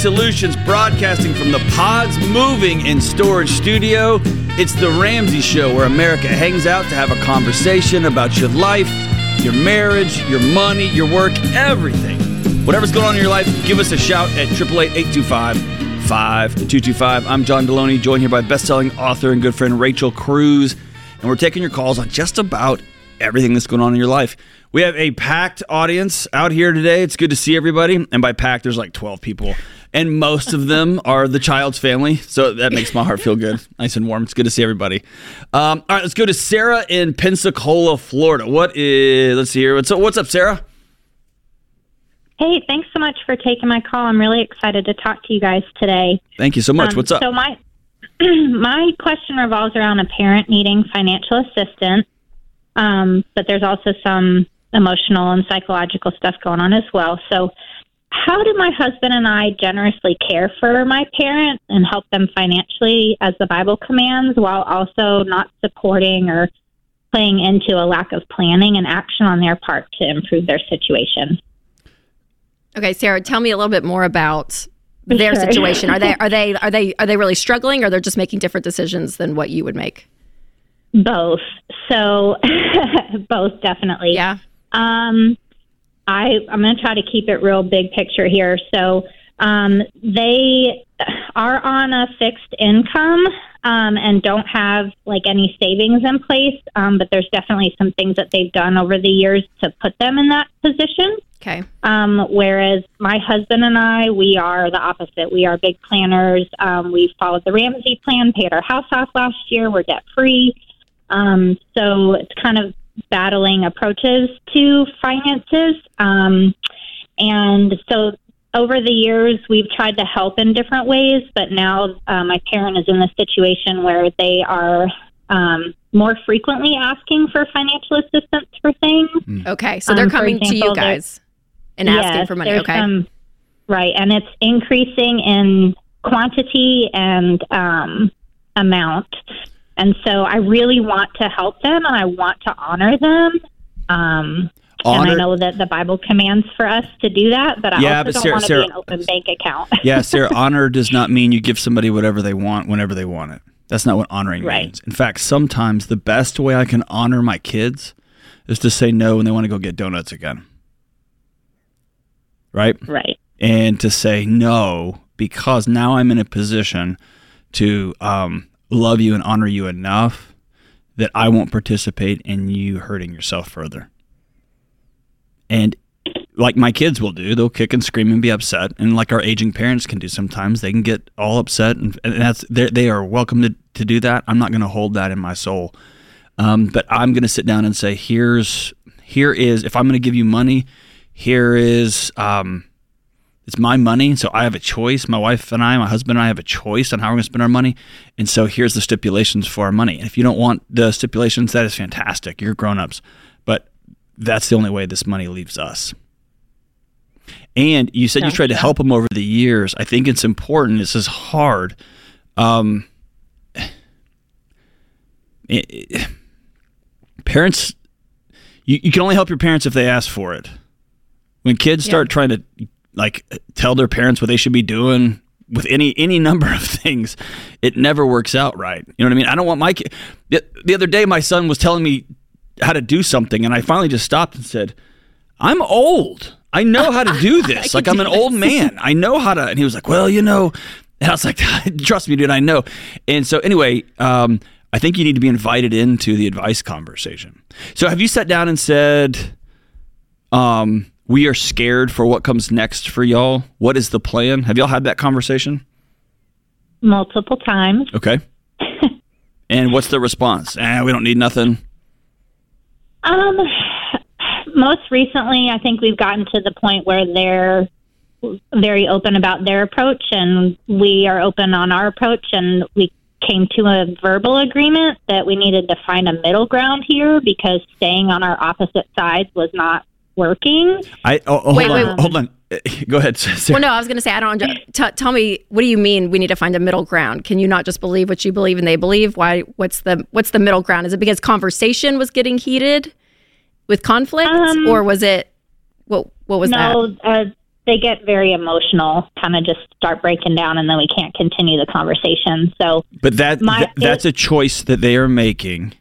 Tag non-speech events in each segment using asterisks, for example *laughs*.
Solutions, broadcasting from the Pods Moving and Storage Studio. It's the Ramsey Show where America hangs out to have a conversation about your life, your marriage, your money, your work, everything. Whatever's going on in your life, give us a shout at 888-825-5225. I'm John Delony, joined here by best-selling author and good friend Rachel Cruze, and we're taking your calls on just about everything that's going on in your life. We have a packed audience out here today. It's good to see everybody. And by packed, there's like 12 people. And most of them are the child's family. So that makes my heart feel good. Nice and warm. It's good to see everybody. Um, all right, let's go to Sarah in Pensacola, Florida. What is, let's see here. What's up, what's up Sarah? Hey, thanks so much for taking my call. I'm really excited to talk to you guys today. Thank you so much. Um, what's up? So my *clears throat* my question revolves around a parent needing financial assistance, um, but there's also some emotional and psychological stuff going on as well. So, how do my husband and I generously care for my parents and help them financially as the Bible commands while also not supporting or playing into a lack of planning and action on their part to improve their situation? Okay, Sarah, tell me a little bit more about their Sure. situation. Are they *laughs* are they are they are they really struggling or they're just making different decisions than what you would make? Both. So, *laughs* both definitely. Yeah. Um, I I'm going to try to keep it real big picture here. So, um, they are on a fixed income um, and don't have like any savings in place. Um, but there's definitely some things that they've done over the years to put them in that position. Okay. Um, whereas my husband and I, we are the opposite. We are big planners. Um, we followed the Ramsey plan, paid our house off last year. We're debt free. Um, so it's kind of battling approaches to finances. Um, and so over the years, we've tried to help in different ways, but now uh, my parent is in the situation where they are um, more frequently asking for financial assistance for things. Okay. So they're Um, for coming to you guys and asking Yes, for money. Okay. some- right, and it's increasing in quantity and um, amount. And so I really want to help them and I want to honor them. Um, and I know that the Bible commands for us to do that, but I Yeah, also but don't Sarah- want to Sarah- be an open bank account. *laughs* yeah, Sarah, *laughs* honor does not mean you give somebody whatever they want whenever they want it. That's not what honoring Right. means. In fact, sometimes the best way I can honor my kids is to say no when they want to go get donuts again. Right? right. And to say no because now I'm in a position to um, love you and honor you enough that I won't participate in you hurting yourself further. And like my kids will do, they'll kick and scream and be upset, and like our aging parents can do sometimes, they can get all upset, and, and that's they're- welcome to, to do that. I'm not going to hold that in my soul, um, but I'm going to sit down and say, here's here is if I'm going to give you money, here is um, it's my money, so I have a choice. My wife and I, my husband and I have a choice on how we're going to spend our money. And so here's the stipulations for our money. And if you don't want the stipulations, that is fantastic. You're grown ups. But that's the only way this money leaves us. And you said you tried to help them over the years. I think it's important. This is hard. Um, *sighs* it- it- parents, you, you can only help your parents if they ask for it. When kids start trying to like tell their parents what they should be doing with any any number of things, it never works out right. You know what I mean? I don't want my kid. The, the other day, my son was telling me how to do something, and I finally just stopped and said, "I'm old. I know how to do *laughs* this. like I'm an old man. I know how to." And he was like, "Well, you know," and I was like, *laughs* "Trust me, dude. I know." And so anyway, um, I think you need to be invited into the advice conversation. So have you sat down and said? um, we are scared for what comes next for y'all. What is the plan? Have y'all had that conversation? Multiple times. Okay. *laughs* and what's the response? Eh, we don't need nothing. Um, most recently, I think we've gotten to the point where they're very open about their approach, and we are open on our approach, and we came to a verbal agreement that we needed to find a middle ground here because staying on our opposite sides was not working. I oh, oh, Wait, hold wait. on, hold on. *laughs* Go ahead. *laughs* Sarah. Well, no, I was going to say I don't. T- tell me, what do you mean? We need to find a middle ground. Can you not just believe what you believe and they believe? Why? What's the What's the middle ground? Is it because conversation was getting heated with conflict, Um, or was it what? What was that? no, uh, they get very emotional, kind of just start breaking down, and then we can't continue the conversation. So, but that My- th- that's a choice that they are making.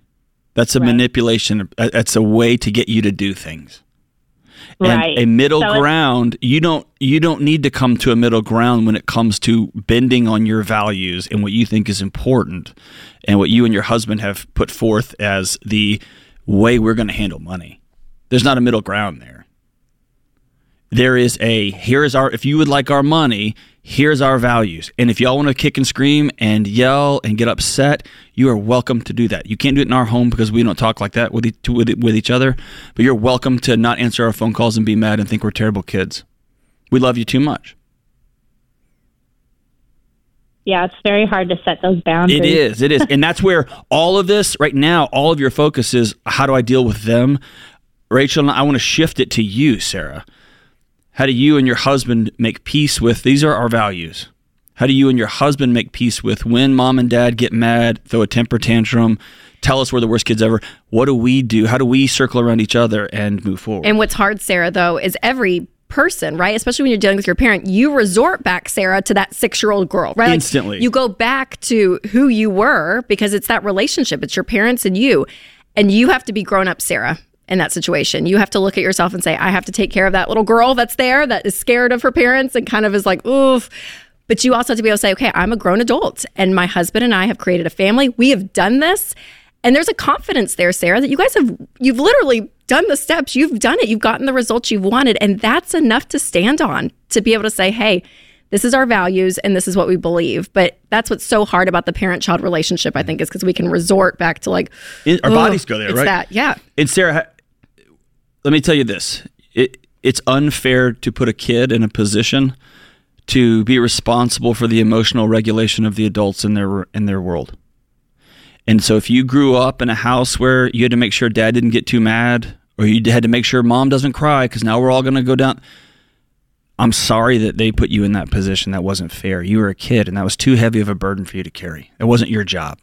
That's a Right. manipulation. Uh, That's a way to get you to do things. And right. a middle So ground, you don't you don't need to come to a middle ground when it comes to bending on your values and what you think is important and what you and your husband have put forth as the way we're going to handle money. There's not a middle ground there. There is a here is our if you would like our money, here's our values. And if y'all want to kick and scream and yell and get upset, you are welcome to do that. You can't do it in our home because we don't talk like that with each, with, with each other, but you're welcome to not answer our phone calls and be mad and think we're terrible kids. We love you too much. yeah, it's very hard to set those boundaries. It is. It is. and that's where all of this right now, all of your focus is how do I deal with them? Rachel, I want to shift it to you, Sarah. How do you and your husband make peace with these are our values? How do you and your husband make peace with when mom and dad get mad, throw a temper tantrum, tell us we're the worst kids ever? What do we do? How do we circle around each other and move forward? And what's hard, Sarah, though, is every person, right? Especially when you're dealing with your parent, you resort back, Sarah, to that six year old girl, right? Like, Instantly. you go back to who you were because it's that relationship, it's your parents and you. And you have to be grown up, Sarah. In that situation, you have to look at yourself and say, I have to take care of that little girl that's there that is scared of her parents and kind of is like, oof. But you also have to be able to say, okay, I'm a grown adult and my husband and I have created a family. We have done this. And there's a confidence there, Sarah, that you guys have, you've literally done the steps, you've done it, you've gotten the results you've wanted. And that's enough to stand on to be able to say, hey, this is our values and this is what we believe. But that's what's so hard about the parent child relationship, I think, is because we can resort back to like, It- our bodies go there, it's right? that, yeah. And Sarah, let me tell you this: it, it's unfair to put a kid in a position to be responsible for the emotional regulation of the adults in their in their world. And so, if you grew up in a house where you had to make sure dad didn't get too mad, or you had to make sure mom doesn't cry because now we're all going to go down. I'm sorry that they put you in that position. That wasn't fair. You were a kid, and that was too heavy of a burden for you to carry. It wasn't your job.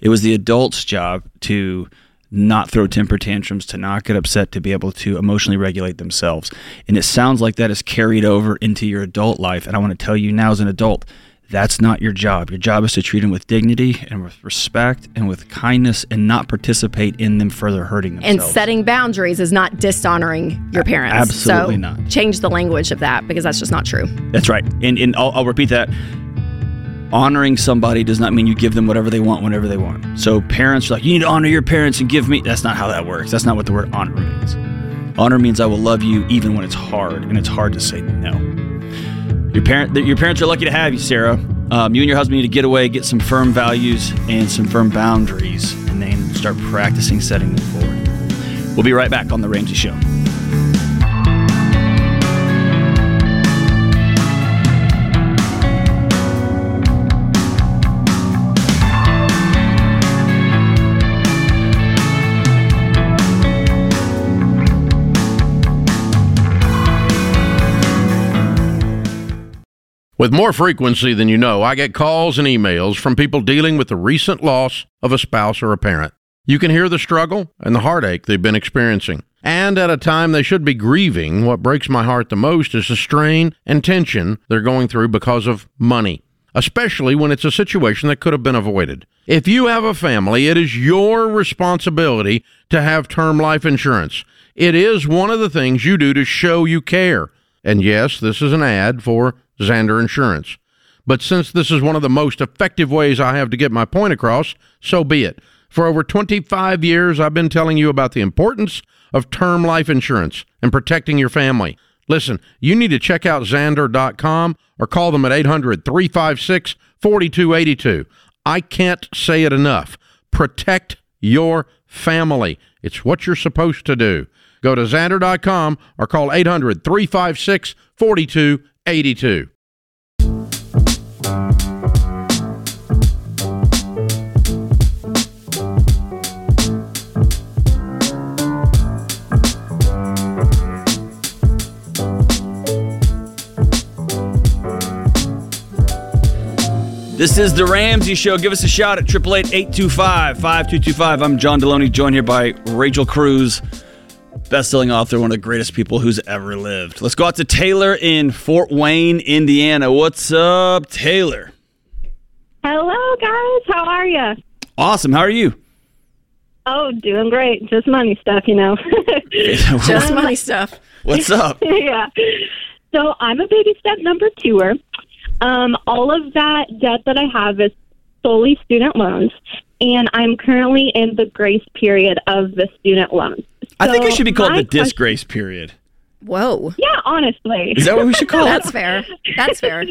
It was the adult's job to not throw temper tantrums, to not get upset, to be able to emotionally regulate themselves. And it sounds like that is carried over into your adult life. And I want to tell you now, as an adult, that's not your job. Your job is to treat them with dignity and with respect and with kindness and not participate in them further hurting themselves. And setting boundaries is not dishonoring your parents. absolutely so not. Change the language of that because that's just not true. That's right. And, and I'll, I'll repeat that. Honoring somebody does not mean you give them whatever they want whenever they want. So parents are like, you need to honor your parents and give me. That's not how that works. That's not what the word honor means. Honor means I will love you even when it's hard, and it's hard to say no. Your parent, your parents are lucky to have you, Sarah. Um, you and your husband need to get away, get some firm values and some firm boundaries, and then start practicing setting them forward. We'll be right back on the Ramsey Show. With more frequency than you know, I get calls and emails from people dealing with the recent loss of a spouse or a parent. You can hear the struggle and the heartache they've been experiencing. And at a time they should be grieving, what breaks my heart the most is the strain and tension they're going through because of money, especially when it's a situation that could have been avoided. If you have a family, it is your responsibility to have term life insurance. It is one of the things you do to show you care. And yes, this is an ad for Zander Insurance. But since this is one of the most effective ways I have to get my point across, so be it. For over 25 years, I've been telling you about the importance of term life insurance and protecting your family. Listen, you need to check out Zander.com or call them at 800 356 4282. I can't say it enough. Protect your family. It's what you're supposed to do. Go to Zander.com or call 800 356 4282. This is the Ramsey Show. Give us a shout at 888 825 5225. I'm John Delony, joined here by Rachel Cruze. Best-selling author, one of the greatest people who's ever lived. Let's go out to Taylor in Fort Wayne, Indiana. What's up, Taylor? Hello, guys. How are you? Awesome. How are you? Oh, doing great. Just money stuff, you know. *laughs* *laughs* Just money stuff. What's up? *laughs* yeah. So I'm a baby step number twoer. Um, all of that debt that I have is solely student loans, and I'm currently in the grace period of the student loans. I think it should be called my the disgrace period. Whoa. Yeah, honestly. Is that what we should *laughs* call it? That's fair. That's fair.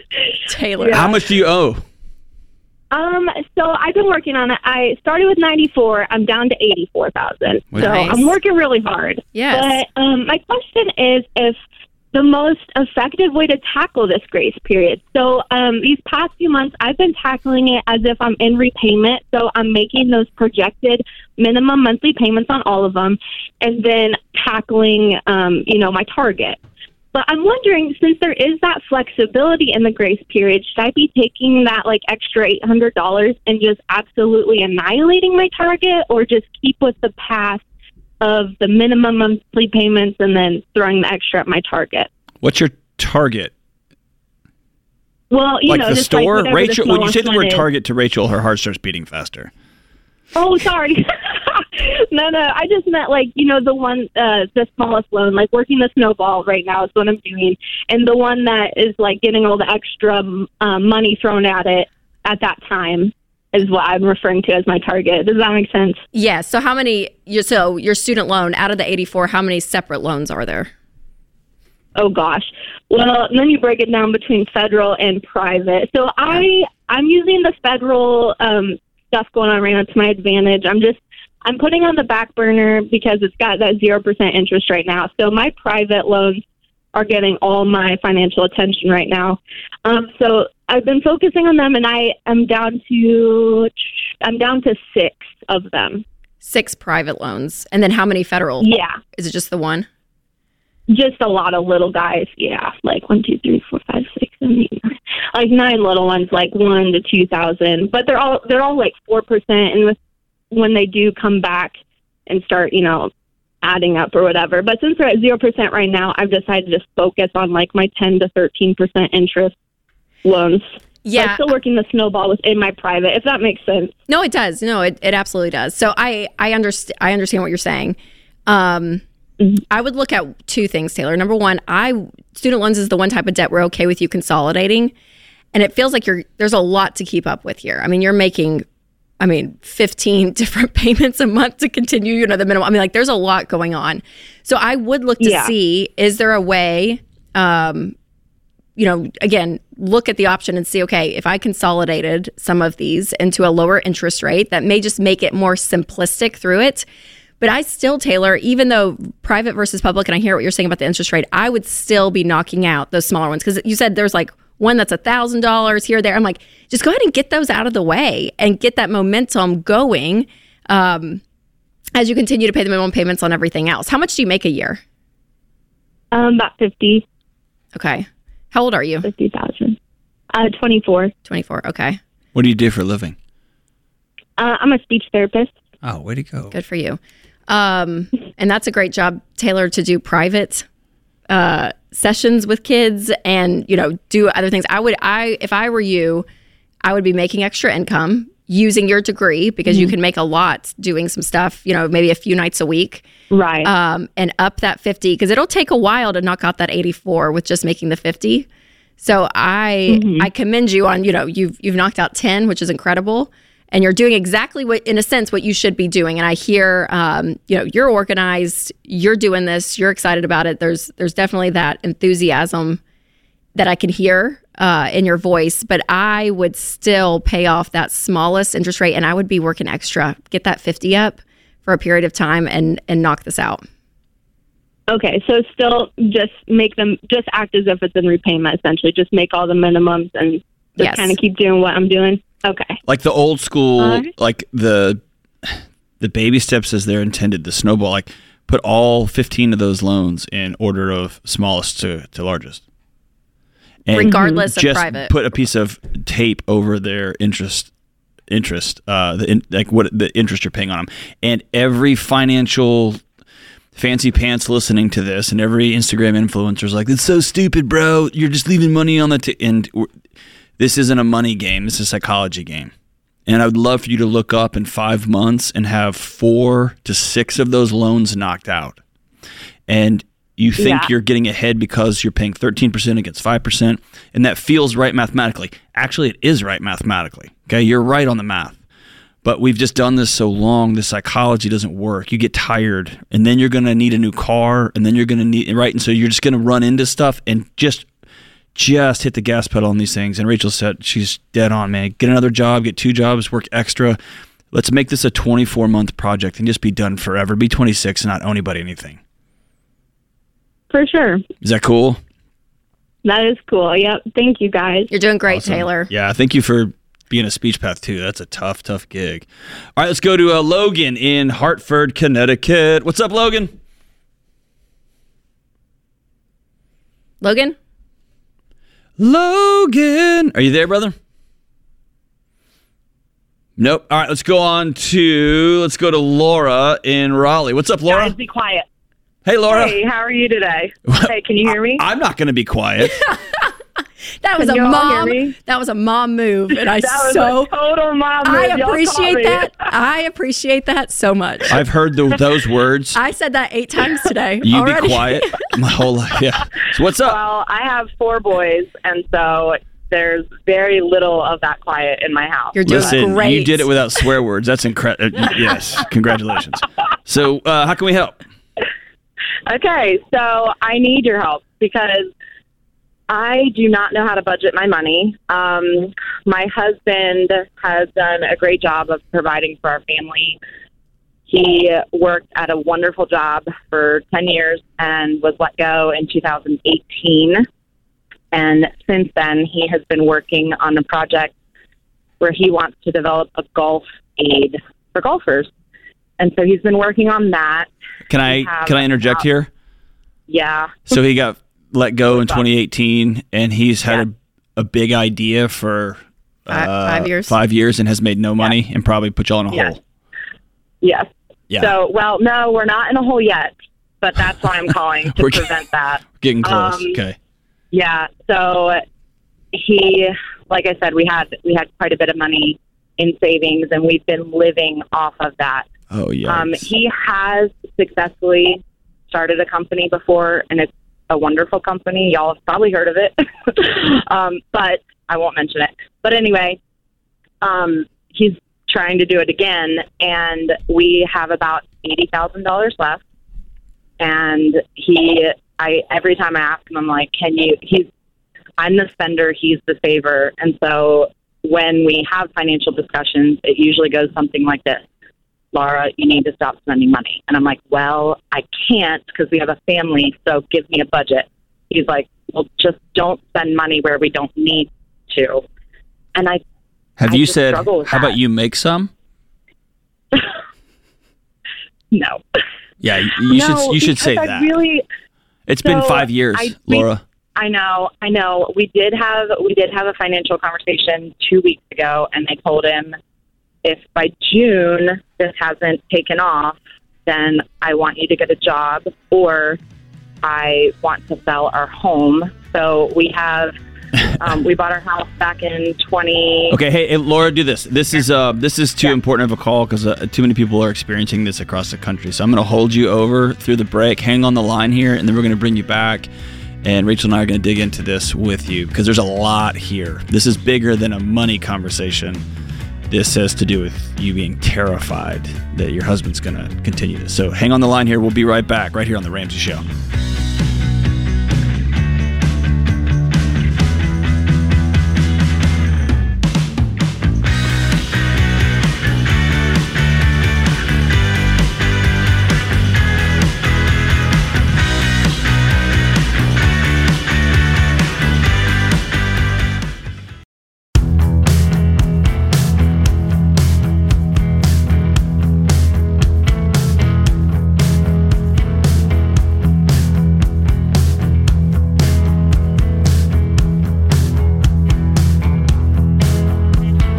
*laughs* Taylor. How much do you owe? Um, so I've been working on it. I started with 94. I'm down to 84,000. So Nice. I'm working really hard. Yes. But um, my question is if the most effective way to tackle this grace period. So um, these past few months, I've been tackling it as if I'm in repayment. So I'm making those projected minimum monthly payments on all of them, and then tackling, um, you know, my target. But I'm wondering, since there is that flexibility in the grace period, should I be taking that like extra eight hundred dollars and just absolutely annihilating my target, or just keep with the path of the minimum monthly payments and then throwing the extra at my target? What's your target? Well, you like know, the store, like Rachel. the When you say the word is. target to Rachel, her heart starts beating faster. Oh, sorry. *laughs* no, no. I just meant like you know the one, uh, the smallest loan, like working the snowball right now is what I'm doing, and the one that is like getting all the extra um, money thrown at it at that time is what I'm referring to as my target. Does that make sense? Yes. So how many? You, so your student loan out of the 84, how many separate loans are there? Oh gosh. Well, then you break it down between federal and private. So I I'm using the federal um, stuff going on right now to my advantage. I'm just I'm putting on the back burner because it's got that zero percent interest right now. So my private loans are getting all my financial attention right now. Um, so I've been focusing on them, and I am down to I'm down to six of them. Six private loans. And then how many federal? Yeah. Is it just the one? just a lot of little guys. Yeah, like one, two, three, four, five, six, seven, eight, nine. Like nine little ones, like one to two thousand. But they're all they're all like four percent, and with when they do come back and start, you know, adding up or whatever. But since we're at zero percent right now, I've decided to just focus on like my ten to thirteen percent interest loans. I'm Yeah. still working the snowball within my private, if that makes sense. No, it does. No, it, it absolutely does. So I I understand I understand what you're saying. Um, I would look at two things, Taylor. Number one, I student loans is the one type of debt we're okay with you consolidating, and it feels like you're there's a lot to keep up with here. I mean, you're making, I mean, 15 *laughs* different payments a month to continue. You know, the minimum. I mean, like there's a lot going on. So I would look to Yeah. see is there a way. Um, you know, again, look at the option and see, okay, if I consolidated some of these into a lower interest rate, that may just make it more simplistic through it. But I still, Taylor, even though private versus public, and I hear what you're saying about the interest rate, I would still be knocking out those smaller ones because you said there's like one that's a thousand dollars here, there. I'm like, just go ahead and get those out of the way and get that momentum going um, as you continue to pay the minimum payments on everything else. How much do you make a year? Um, about fifty, Okay. How old are you? fifty thousand. Uh, twenty four. 24. Okay. What do you do for a living? Uh, I'm a speech therapist. Oh, way to go! Good for you. Um, and that's a great job, Taylor, to do private uh, sessions with kids and you know do other things. I would, I if I were you, I would be making extra income using your degree because you can make a lot doing some stuff. You know, maybe a few nights a week, Right. um, and up that fifty because it'll take a while to knock out that eighty four with just making the fifty. So I I commend you on you know you've you've knocked out ten, which is incredible, and you're doing exactly what in a sense what you should be doing. And I hear um, you know you're organized, you're doing this, you're excited about it. There's there's definitely that enthusiasm that I can hear uh, in your voice, but I would still pay off that smallest interest rate, and I would be working extra, get that fifty up for a period of time, and and knock this out. Okay, so still just make them just act as if it's in repayment essentially. Just make all the minimums and just Yes. kind of keep doing what I'm doing. Okay. Like the old school, Alright. like the the baby steps as they're intended. The snowball, like put all fifteen of those loans in order of smallest to, to largest. And Regardless of just private. put a piece of tape over their interest interest uh the in, like what the interest you're paying on them and every financial fancy pants listening to this, and every Instagram influencer is like, "It's so stupid, bro. You're just leaving money on the." T-. And this isn't a money game. This is a psychology game. And I would love for you to look up in five months and have four to six of those loans knocked out. And you think Yeah. you're getting ahead because you're paying 13% against 5%. And that feels right mathematically. Actually, it is right mathematically. Okay. You're right on the math. But we've just done this so long, the psychology doesn't work. You get tired, and then you're going to need a new car, and then you're going to need, right? And so you're just going to run into stuff and just just hit the gas pedal on these things. And Rachel said she's dead on, man. Get another job, get two jobs, work extra. Let's make this a 24 month project and just be done forever. Be 26 and not owe anybody anything. For sure. Is that cool? That is cool. Yep. Thank you guys. You're doing great, Awesome. Taylor. Yeah, thank you for being a speech path too. That's a tough, tough gig. All right, let's go to uh, Logan in Hartford, Connecticut. What's up, Logan? Logan? Logan, are you there, brother? Nope. All right, let's go on to let's go to Laura in Raleigh. What's up, Laura? Guys, be quiet. Hey, Laura. Hey, how are you today? Hey, can you hear me? I'm not going to be quiet. *laughs* That was Can a you hear mom. me? That was a mom move, and I *laughs* That was so a total mom move. I Y'all caught appreciate me. that. I appreciate that so much. I've heard the, those words. I said that eight times today. *laughs* You already. be quiet. My whole life. Yeah. So what's up? Well, I have four boys, and so there's very little of that quiet in my house. You're doing Listen, great. you did it without swear words. That's incredible. yes, congratulations. So, uh, how can we help? Okay, so I need your help because I do not know how to budget my money. Um, my husband has done a great job of providing for our family. He worked at a wonderful job for 10 years and was let go in 2018. And since then, he has been working on a project where he wants to develop a golf aid for golfers. And so he's been working on that. Can I have can I interject about- here? Yeah. So he got let go in *laughs* 2018, and he's had Yeah. a, a big idea for uh, five years. five years, and has made no money, and probably put y'all in a Yeah. hole. Yes. Yeah, So, well, no, we're not in a hole yet, but that's why I'm *laughs* calling to We're- prevent *laughs* that. getting close. um, okay. Yeah. So he, like I said, we had we had quite a bit of money in savings, and we've been living off of that. Oh yeah. Um, he has successfully started a company before, and it's a wonderful company. Y'all have probably heard of it, *laughs* um, but I won't mention it. But anyway, um, he's trying to do it again, and we have about eighty thousand dollars left. And he, I every time I ask him, I'm like, "Can you?" He's, I'm the spender, he's the saver, and so when we have financial discussions, it usually goes something like this. Laura, you need to stop spending money. And I'm like, well, I can't because we have a family, so give me a budget. He's like, well, just don't spend money where we don't need to. And I, Have I you said? How about you make some? *laughs* no. Yeah, you, you no, should. You should say I that. really, it's been five years, I- we- Laura. I know, I know. We did have we did have a financial conversation two weeks ago, and I told him if by June this hasn't taken off, then I want you to get a job, or I want to sell our home. So we have *laughs* um, we bought our house back in twenty. Okay, hey, hey, Laura, do this. This is uh, this is too important of a call because uh, too many people are experiencing this across the country. So I'm going to hold you over through the break. Hang on the line here, and then we're going to bring you back. And Rachel and I are going to dig into this with you because there's a lot here. This is bigger than a money conversation. This has to do with you being terrified that your husband's going to continue this. So hang on the line here. We'll be right back, right here on the Ramsey Show.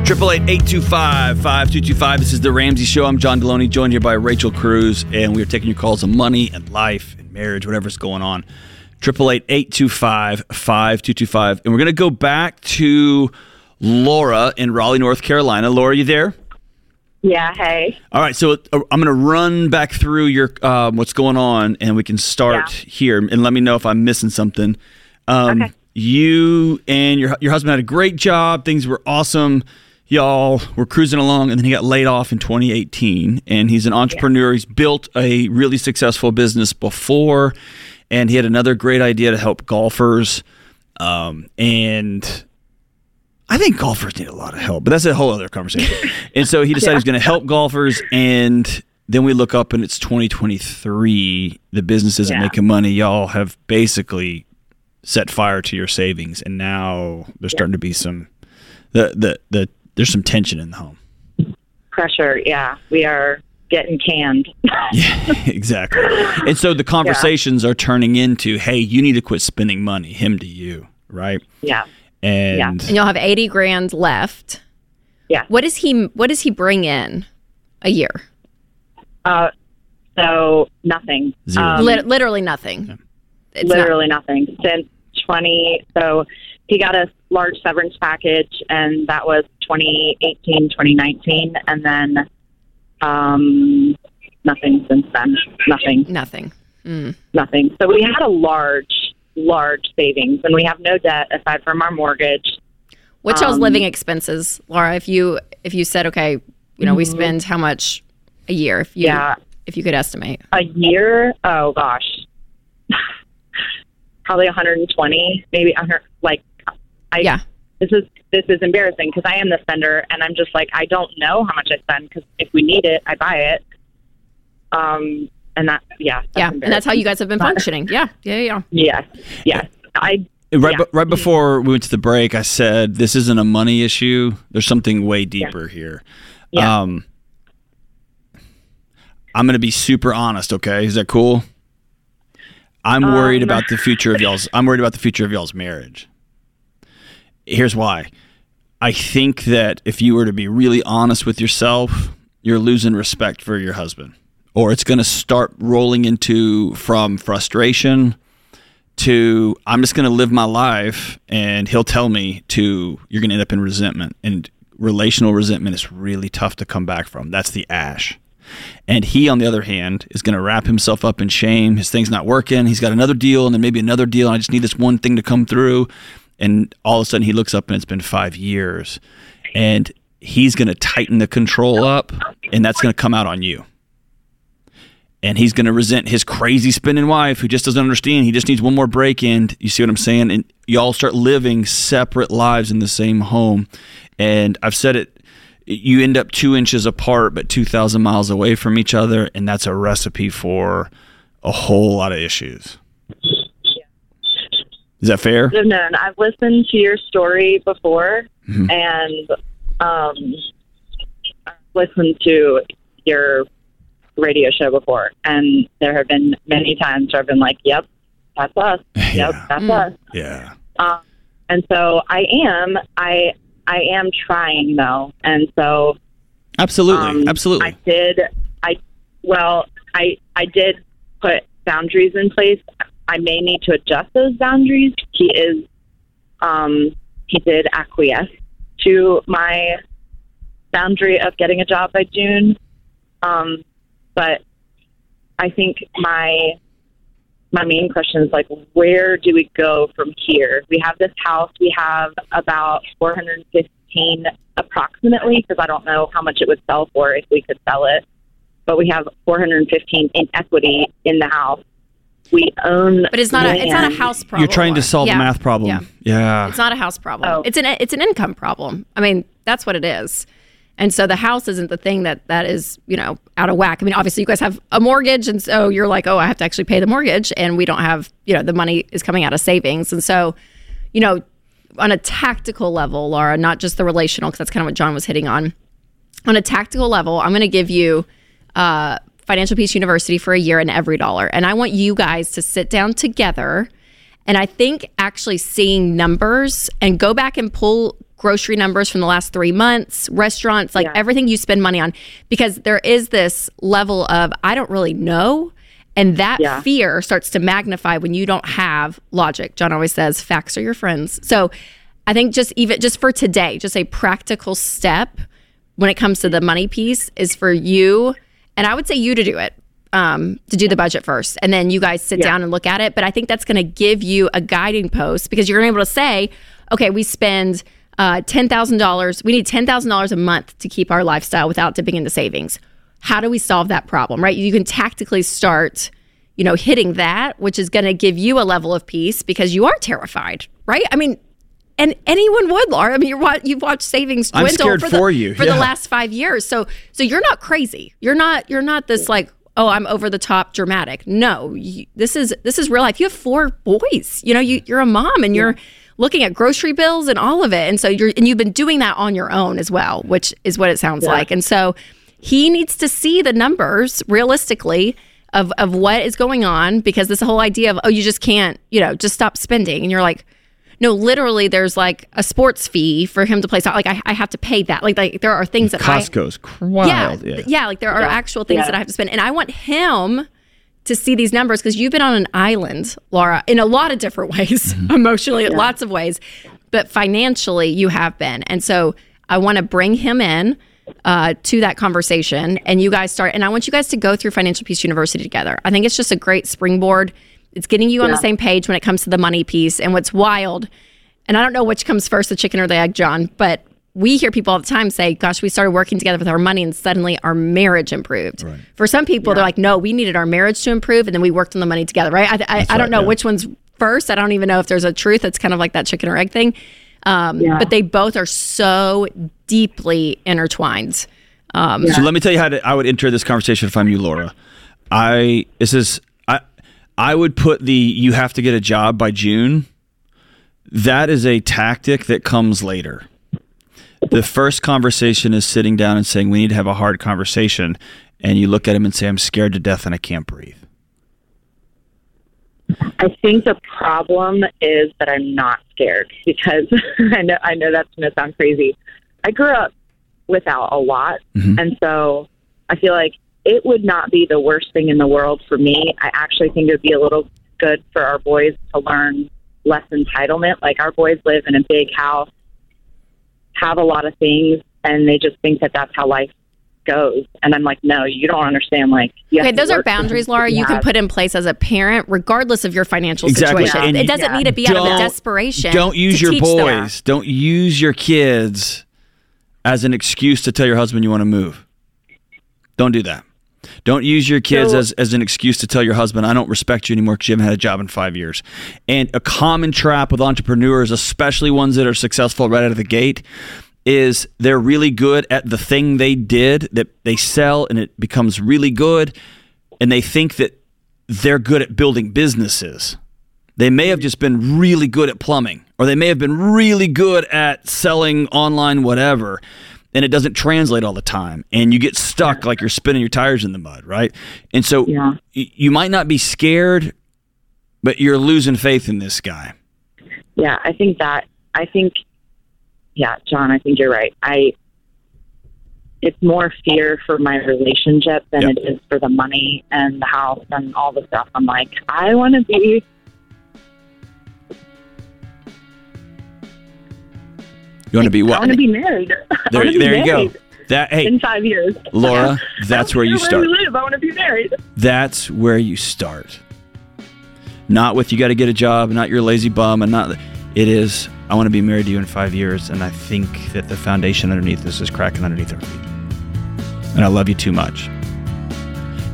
Triple eight eight two five five two two five. This is The Ramsey Show. I'm John Delony, joined here by Rachel Cruze, and we are taking your calls on money and life and marriage, whatever's going on. Triple eight eight two five five two two five. And we're going to go back to Laura in Raleigh, North Carolina. Laura, you there? Yeah, hey. All right, so uh, I'm going to run back through your um, what's going on, and we can start yeah. here, and let me know if I'm missing something. Um, okay. You and your your husband had a great job. Things were awesome Y'all were cruising along, and then he got laid off in 2018. And he's an entrepreneur. He's built a really successful business before, and he had another great idea to help golfers. Um, and I think golfers need a lot of help, but that's a whole other conversation. *laughs* and so he decided he's going to help golfers, and then we look up and it's 2023. The business isn't Yeah. making money. Y'all have basically set fire to your savings, and now there's starting to be some the the the there's some tension in the home. Pressure, yeah. We are getting canned. *laughs* Yeah, *laughs* exactly. And so the conversations are turning into, hey, you need to quit spending money, him to you, right? yeah. And And you'll have 80 grand left. Yeah. What does he what does he bring in a year? Uh, so nothing. Zero. Um, Lit- literally nothing. It's not- literally nothing since 20 so he got a large severance package and that was 2018 2019 and then um nothing since then nothing nothing. Mm. nothing so we had a large large savings and we have no debt aside from our mortgage What's y'all's Um, living expenses, Laura? If you if you said okay, you know, we spend how much a year? If you Yeah. if you could estimate. a year oh gosh *sighs* probably 120 maybe 100 like i Yeah. This is this is embarrassing because I am the spender, and I'm just like I don't know how much I spend because if we need it, I buy it. Um, and that yeah, that's yeah. And that's how you guys have been functioning. Yeah. Yeah, yeah. Yes, yes. I Right, Yeah. be- right before we went to the break, I said this isn't a money issue. There's something way deeper here. Yeah. Um, I'm going to be super honest. Okay, is that cool? I'm worried Um. about the future of y'all's. I'm worried about the future of y'all's marriage. Here's why. I think that if you were to be really honest with yourself, you're losing respect for your husband, or it's going to start rolling into from frustration to I'm just going to live my life and he'll tell me to you're going to end up in resentment and relational resentment is really tough to come back from. That's the ash. And he, on the other hand, is going to wrap himself up in shame. His thing's not working. He's got another deal and then maybe another deal. And I just need this one thing to come through. And all of a sudden he looks up and it's been five years. And he's going to tighten the control up and that's going to come out on you and he's going to resent his crazy spending wife who just doesn't understand. He just needs one more break in. You see what I'm saying? And y'all start living separate lives in the same home. And I've said it, you end up two inches apart, but 2,000 miles away from each other. And that's a recipe for a whole lot of issues. Is that fair? have known. I've listened to your story before, Mhm. and um, I've listened to your radio show before, and there have been many times where I've been like, "Yep, that's us. *laughs* Yep, Yeah. that's Mm. us." Yeah. Um, and so I am. I I am trying though, and so Absolutely. um, Absolutely. I did. I well, I I did put boundaries in place. I may need to adjust those boundaries. He is, um, he did acquiesce to my boundary of getting a job by June, um, but I think my my main question is like, where do we go from here? We have this house. We have about 415 approximately, because I don't know how much it would sell for if we could sell it. But we have 415 in equity in the house. We own, But it's not a it's not a house problem. You're trying to solve Yeah. a math problem. Yeah. Yeah. It's not a house problem. Oh. It's an it's an income problem. I mean, that's what it is. And so the house isn't the thing that that is, you know, out of whack. I mean, obviously you guys have a mortgage and so you're like, "Oh, I have to actually pay the mortgage and we don't have, you know, the money is coming out of savings." And so, you know, on a tactical level, Laura, not just the relational because that's kind of what John was hitting on. On a tactical level, I'm going to give you uh, Financial Peace University for a year and every dollar. And I want you guys to sit down together. And I think actually seeing numbers and go back and pull grocery numbers from the last three months, restaurants, like Yeah. everything you spend money on, because there is this level of, I don't really know. And that Yeah. fear starts to magnify when you don't have logic. John always says, facts are your friends. So I think just even just for today, just a practical step when it comes to the money piece is for you, and I would say you to do it, um, to do the budget first, and then you guys sit down and look at it. But I think that's going to give you a guiding post because you're going to be able to say, okay, we spend uh, ten thousand dollars. We need ten thousand dollars a month to keep our lifestyle without dipping into savings. How do we solve that problem? Right? You can tactically start you know, hitting that, which is going to give you a level of peace because you are terrified, right? I mean, and anyone would, Laura. I mean, you're, you've watched savings dwindle for, the, for you, for yeah. the last five years. So, so you're not crazy. You're not. You're not this like, oh, I'm over the top dramatic. No, you, this is this is real life. You have four boys. You know, you you're a mom, and you're looking at grocery bills and all of it. And so you're and you've been doing that on your own as well, which is what it sounds like. And so he needs to see the numbers realistically of of what is going on because this whole idea of oh you just can't you know just stop spending and you're like no literally there's like a sports fee for him to play soccer like I, I have to pay that like like there are things that I Costco's wild. yeah, Yeah. yeah, like there are actual things Yeah. that I have to spend, and I want him to see these numbers because you've been on an island, Laura, in a lot of different *laughs* ways, emotionally, lots of ways, but financially you have been, and so I want to bring him in uh, to that conversation, and you guys start, and I want you guys to go through Financial Peace University together. I think it's just a great springboard. It's getting you on the same page when it comes to the money piece, and what's wild and I don't know which comes first, the chicken or the egg, John, but we hear people all the time say, gosh, we started working together with our money and suddenly our marriage improved. For some people, they're like, no, we needed our marriage to improve and then we worked on the money together, right? I, I, I don't right, know yeah. which one's first. I don't even know if there's a truth. It's kind of like that chicken or egg thing. Um, Yeah. But they both are so deeply intertwined. Um, So let me tell you how to, I would enter this conversation if I'm you, Laura. I this is I would put the you have to get a job by June. That is a tactic that comes later. The first conversation is sitting down and saying we need to have a hard conversation, and you look at him and say I'm scared to death and I can't breathe. I think the problem is that I'm not scared *laughs* because I know I know that's going to sound crazy. I grew up without a lot, mm-hmm. and so I feel like it would not be the worst thing in the world for me. I actually think it would be a little good for our boys to learn less entitlement. Like our boys live in a big house, have a lot of things, and they just think that that's how life goes. And I'm like, no, you don't understand. Like, you Okay, those are boundaries, Laura. You can put in place as a parent, regardless of your financial Exactly. situation. And It doesn't Yeah. need to be out of a desperation. Don't use to your teach their- boys. Don't use your kids as an excuse to tell your husband you want to move. Don't do that. Don't use your kids So- as, as an excuse to tell your husband, I don't respect you anymore because you haven't had a job in five years. And a common trap with entrepreneurs, especially ones that are successful right out of the gate, is they're really good at the thing they did that they sell and it becomes really good. And they think that they're good at building businesses. They may have just been really good at plumbing, or they may have been really good at selling online whatever, and it doesn't translate all the time. And you get stuck like you're spinning your tires in the mud, right? And so Yeah. y- you might not be scared, but you're losing faith in this guy. Yeah, I think that I think yeah, John, I think you're right. I it's more fear for my relationship than Yep. it is for the money and the house and all the stuff. I'm like, I want to be You want to be I want to be married. *laughs* There, there you go. That hey, In five years, Laura, *laughs* that's where you start. where we live. I want to be married. That's where you start. Not with you got to get a job, not you're a lazy bum, and not. It is. I want to be married to you in five years, and I think that the foundation underneath this is cracking underneath our feet. And I love you too much.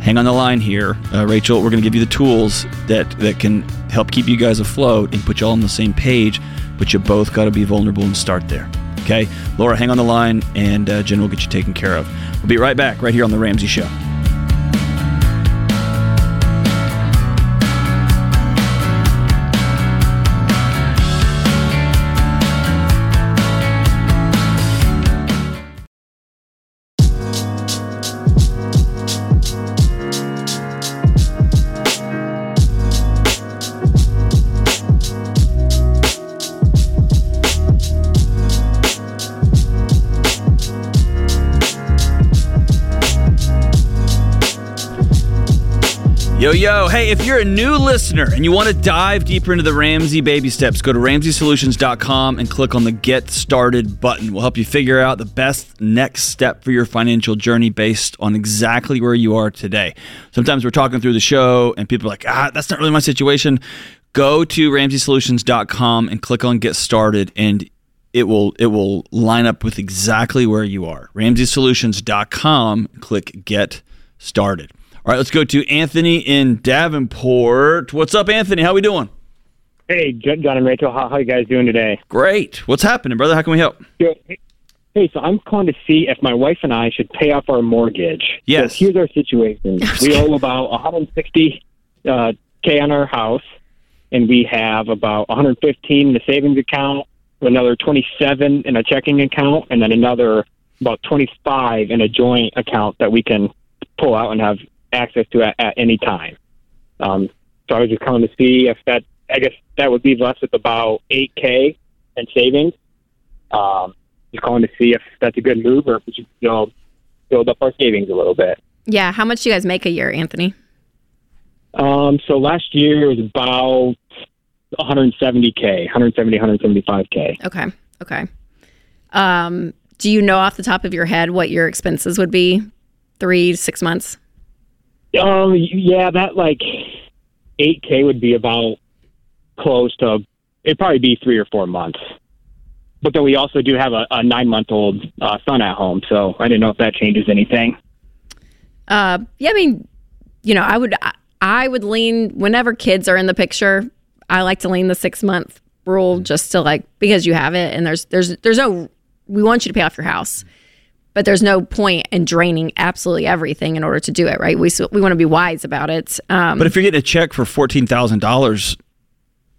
Hang on the line here, uh, Rachel. We're going to give you the tools that that can help keep you guys afloat and put you all on the same page. But you both got to be vulnerable and start there. Okay, Laura, hang on the line, and uh, Jen will get you taken care of. We'll be right back, right here on the Ramsey Show. Yo, yo. Hey, if you're a new listener and you want to dive deeper into the Ramsey baby steps, go to ramseysolutions.com and click on the Get Started button. We'll help you figure out the best next step for your financial journey based on exactly where you are today. Sometimes we're talking through the show and people are like, ah, that's not really my situation. Go to ramseysolutions.com and click on Get Started and it will it will line up with exactly where you are. ramseysolutions.com, click Get Started. All right, let's go to Anthony in Davenport. What's up, Anthony? How we doing? Hey, John and Rachel, how, how you guys doing today? Great. What's happening, brother? How can we help? Hey, so I'm calling to see if my wife and I should pay off our mortgage. Yes. So here's our situation. we owe about 160 uh, k on our house, and we have about 115 in the savings account, another 27 in a checking account, and then another about 25 in a joint account that we can pull out and have access to at, at any time. Um, so I was just calling to see if that, I guess that would leave us with about 8K in savings. Um, just calling to see if that's a good move or if we should, you know, build up our savings a little bit. Yeah. How much do you guys make a year, Anthony? Um, so last year was about 170K, 170, 175K. Okay. Okay. Um, do you know off the top of your head what your expenses would be three six months? Um, yeah, that like 8K would be about close to, it'd probably be three or four months. But then we also do have a, a nine month old uh, son at home, so I didn't know if that changes anything. Uh, yeah, I mean, you know, I would I would lean whenever kids are in the picture. I like to lean the six month rule just to like because you have it and there's there's there's no we want you to pay off your house, but there's no point in draining absolutely everything in order to do it. Right? We we want to be wise about it. Um, But if you're getting a check for fourteen thousand dollars,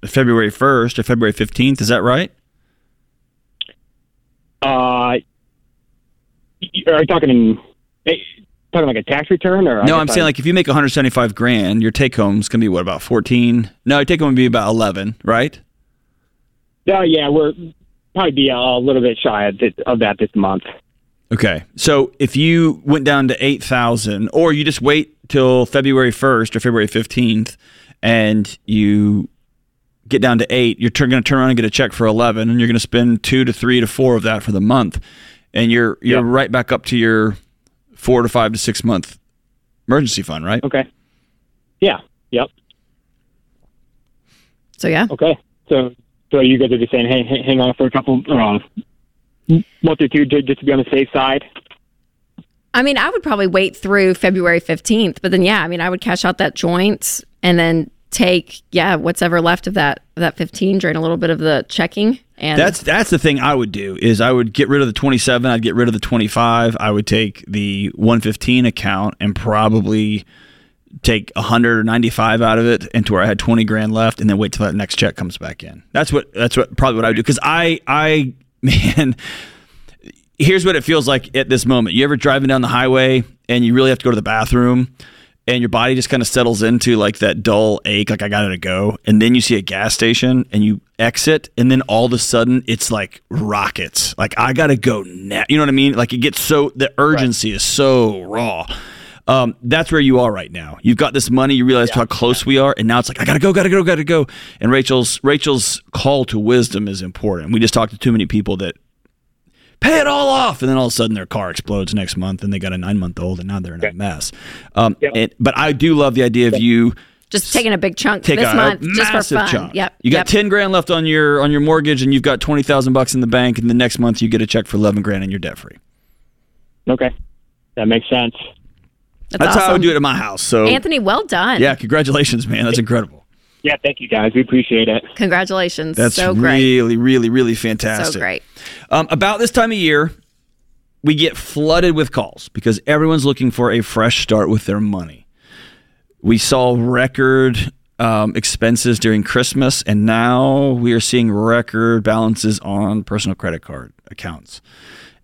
February first or February fifteenth, is that right? Uh, are you talking in, eh, talking like a tax return or? No, I'm I- saying like if you make 175 grand, your take home is gonna be what about 14? No, your take home would be about 11, right? Yeah, yeah, we're probably be a little bit shy of, this, of that this month. Okay. So if you went down to 8,000 or you just wait till February 1st or February 15th and you get down to 8, you're going to turn around and get a check for 11 and you're going to spend 2 to 3 to 4 of that for the month. And you're you're Yeah. right back up to your 4 to 5 to 6 month emergency fund, right? Okay. Yeah. Yep. so yeah, Okay. So, so you guys are just saying, hey, hey hang on for a couple, uh, month or two, ju- just to be on the safe side. I mean, I would probably wait through February 15th, but then yeah, I mean, I would cash out that joint and then take yeah what's ever left of that that 15, drain a little bit of the checking, and That's that's the thing I would do is I would get rid of the 27, I'd get rid of the 25, I would take the 115 account and probably take 195 out of it into where I had 20 grand left and then wait till that next check comes back in. That's what that's what probably what I would do cuz I I *laughs* man here's what it feels like at this moment. You ever driving down the highway and you really have to go to the bathroom and your body just kind of settles into like that dull ache, like I gotta go. And then you see a gas station and you exit, and then all of a sudden it's like rockets. Like I gotta go now. You know what I mean? Like it gets so the urgency is so raw. Um, that's where you are right now. You've got this money. You realize how close we are, and now it's like I gotta go, gotta go, gotta go. And Rachel's Rachel's call to wisdom is important. We just talked to too many people that pay it all off, and then all of a sudden their car explodes next month, and they got a nine month old, and now they're in a mess. Um, Yep. and, but I do love the idea of you just taking a big chunk take this a, month a just for massive fun. chunk. Yep. You got yep. ten grand left on your on your mortgage, and you've got twenty thousand bucks in the bank, and the next month you get a check for eleven grand, and you're debt free. Okay. That makes sense. That's, That's how I would do it at my house. So Anthony, well done. yeah, congratulations, man. That's incredible. Yeah, thank you guys. We appreciate it. Congratulations. That's so great. really, really, really fantastic. So great. Um, about this time of year, we get flooded with calls because everyone's looking for a fresh start with their money. We saw record um, expenses during Christmas, and now we are seeing record balances on personal credit card accounts.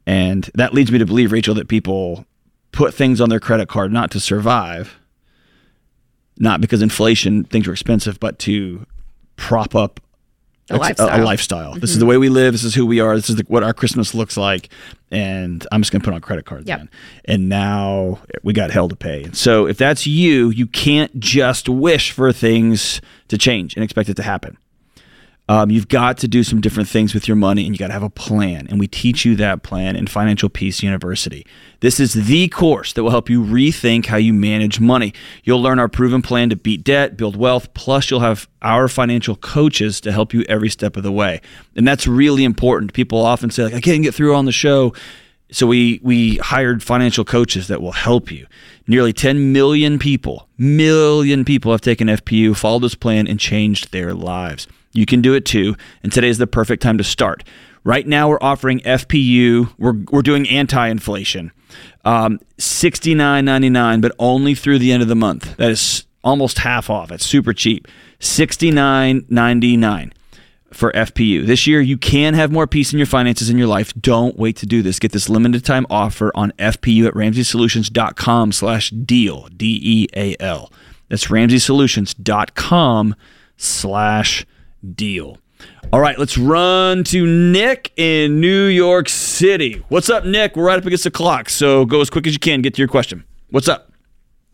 And that leads me to believe, Rachel, that people put things on their credit card not to survive, not because inflation, things are expensive, but to prop up A a- lifestyle. A, lifestyle. This is mm-hmm. the way we live. This is who we are. This is the, what our Christmas looks like. And I'm just going to put on credit cards. Yep. Then. And now we got hell to pay. And so if that's you, you can't just wish for things to change and expect it to happen. Um, you've got to do some different things with your money and you got to have a plan. And we teach you that plan in Financial Peace University. This is the course that will help you rethink how you manage money. You'll learn our proven plan to beat debt, build wealth, plus, you'll have our financial coaches to help you every step of the way. And that's really important. People often say, like, I can't get through on the show. So we we hired financial coaches that will help you. Nearly 10 million people, million people have taken FPU, followed this plan, and changed their lives. You can do it too, and today is the perfect time to start. Right now, we're offering FPU. We're we're doing anti-inflation, um, sixty nine ninety nine, but only through the end of the month. That is almost half off. It's super cheap, sixty nine ninety nine for FPU. This year, you can have more peace in your finances in your life. Don't wait to do this. Get this limited time offer on FPU at RamseySolutions.com slash deal, D-E-A-L. That's RamseySolutions.com slash deal. All right, let's run to Nick in New York City. What's up, Nick? We're right up against the clock, so go as quick as you can. Get to your question. What's up?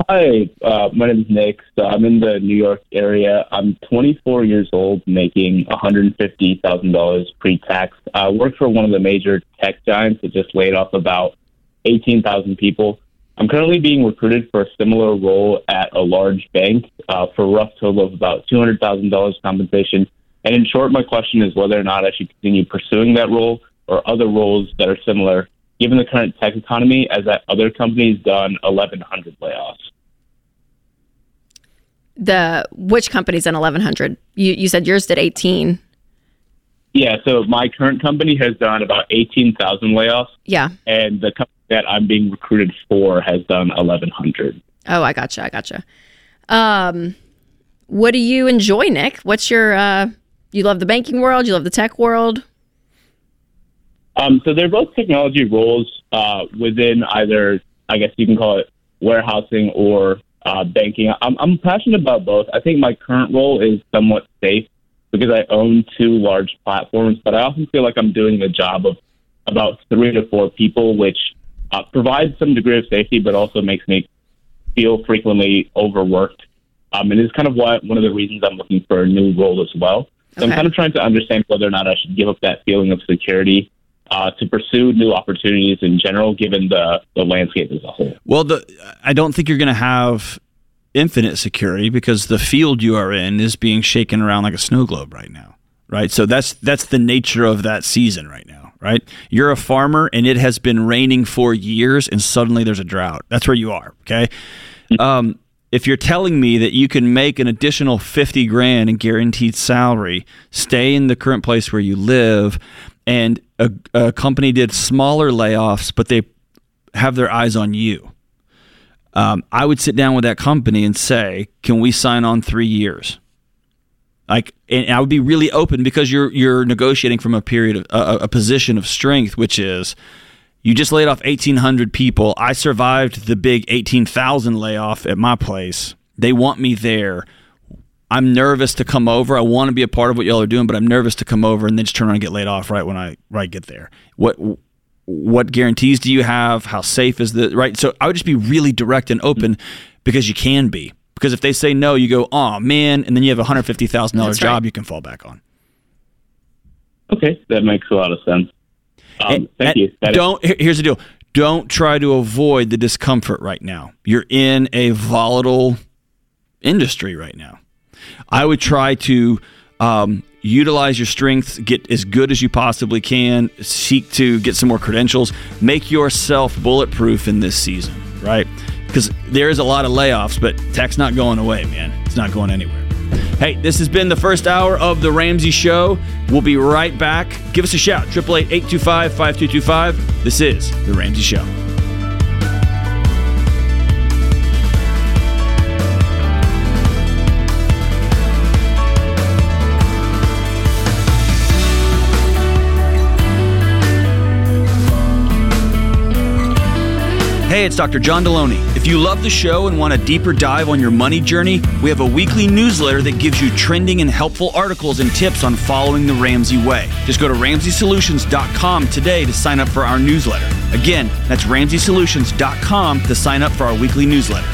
Hi, uh, my name is Nick. So I'm in the New York area. I'm 24 years old, making $150,000 pre-tax. I work for one of the major tech giants that just laid off about 18,000 people. I'm currently being recruited for a similar role at a large bank uh, for a rough total of about $200,000 compensation. And in short, my question is whether or not I should continue pursuing that role or other roles that are similar, given the current tech economy, as that other companies done 1,100 layoffs. The which company's done 1100? You you said yours did 18. Yeah, so my current company has done about 18,000 layoffs, Yeah. and the company that I'm being recruited for has done 1,100. Oh, I gotcha. I gotcha. Um, what do you enjoy, Nick? What's your uh, you love the banking world? You love the tech world? Um, so they're both technology roles uh, within either, I guess you can call it warehousing or uh, banking. I'm, I'm passionate about both. I think my current role is somewhat safe because I own two large platforms, but I often feel like I'm doing the job of about three to four people, which uh, provides some degree of safety, but also makes me feel frequently overworked. Um, and it's kind of why one of the reasons I'm looking for a new role as well. So I'm kind of trying to understand whether or not I should give up that feeling of security uh, to pursue new opportunities in general, given the, the landscape as a whole. Well, the I don't think you're going to have infinite security because the field you are in is being shaken around like a snow globe right now, right? So that's that's the nature of that season right now, right? You're a farmer and it has been raining for years and suddenly there's a drought. That's where you are, okay? Um, if you're telling me that you can make an additional 50 grand in guaranteed salary, stay in the current place where you live, and a, a company did smaller layoffs, but they have their eyes on you, um, I would sit down with that company and say, "Can we sign on three years?" Like, and I would be really open because you're you're negotiating from a period of a, a position of strength, which is you just laid off 1,800 people. I survived the big 18,000 layoff at my place. They want me there. I'm nervous to come over. I want to be a part of what y'all are doing, but I'm nervous to come over and then just turn around and get laid off right when I right get there. What what guarantees do you have? How safe is the right? So I would just be really direct and open because you can be. Because if they say no, you go, oh man, and then you have a hundred fifty thousand dollars That's right. job you can fall back on. Okay, that makes a lot of sense. Um, And- thank and you. That is- don't. here- Here's the deal. Don't try to avoid the discomfort right now. You're in a volatile industry right now. I would try to um, utilize your strengths, get as good as you possibly can, seek to get some more credentials, make yourself bulletproof in this season, right? Because there is a lot of layoffs, but tech's not going away, man. It's not going anywhere. Hey, this has been the first hour of The Ramsey Show. We'll be right back. Give us a shout, 888 825 5225. This is The Ramsey Show. Hey, it's Dr. John Delony. If you love the show and want a deeper dive on your money journey, we have a weekly newsletter that gives you trending and helpful articles and tips on following the Ramsey way. Just go to RamseySolutions.com today to sign up for our newsletter. Again, that's RamseySolutions.com to sign up for our weekly newsletter.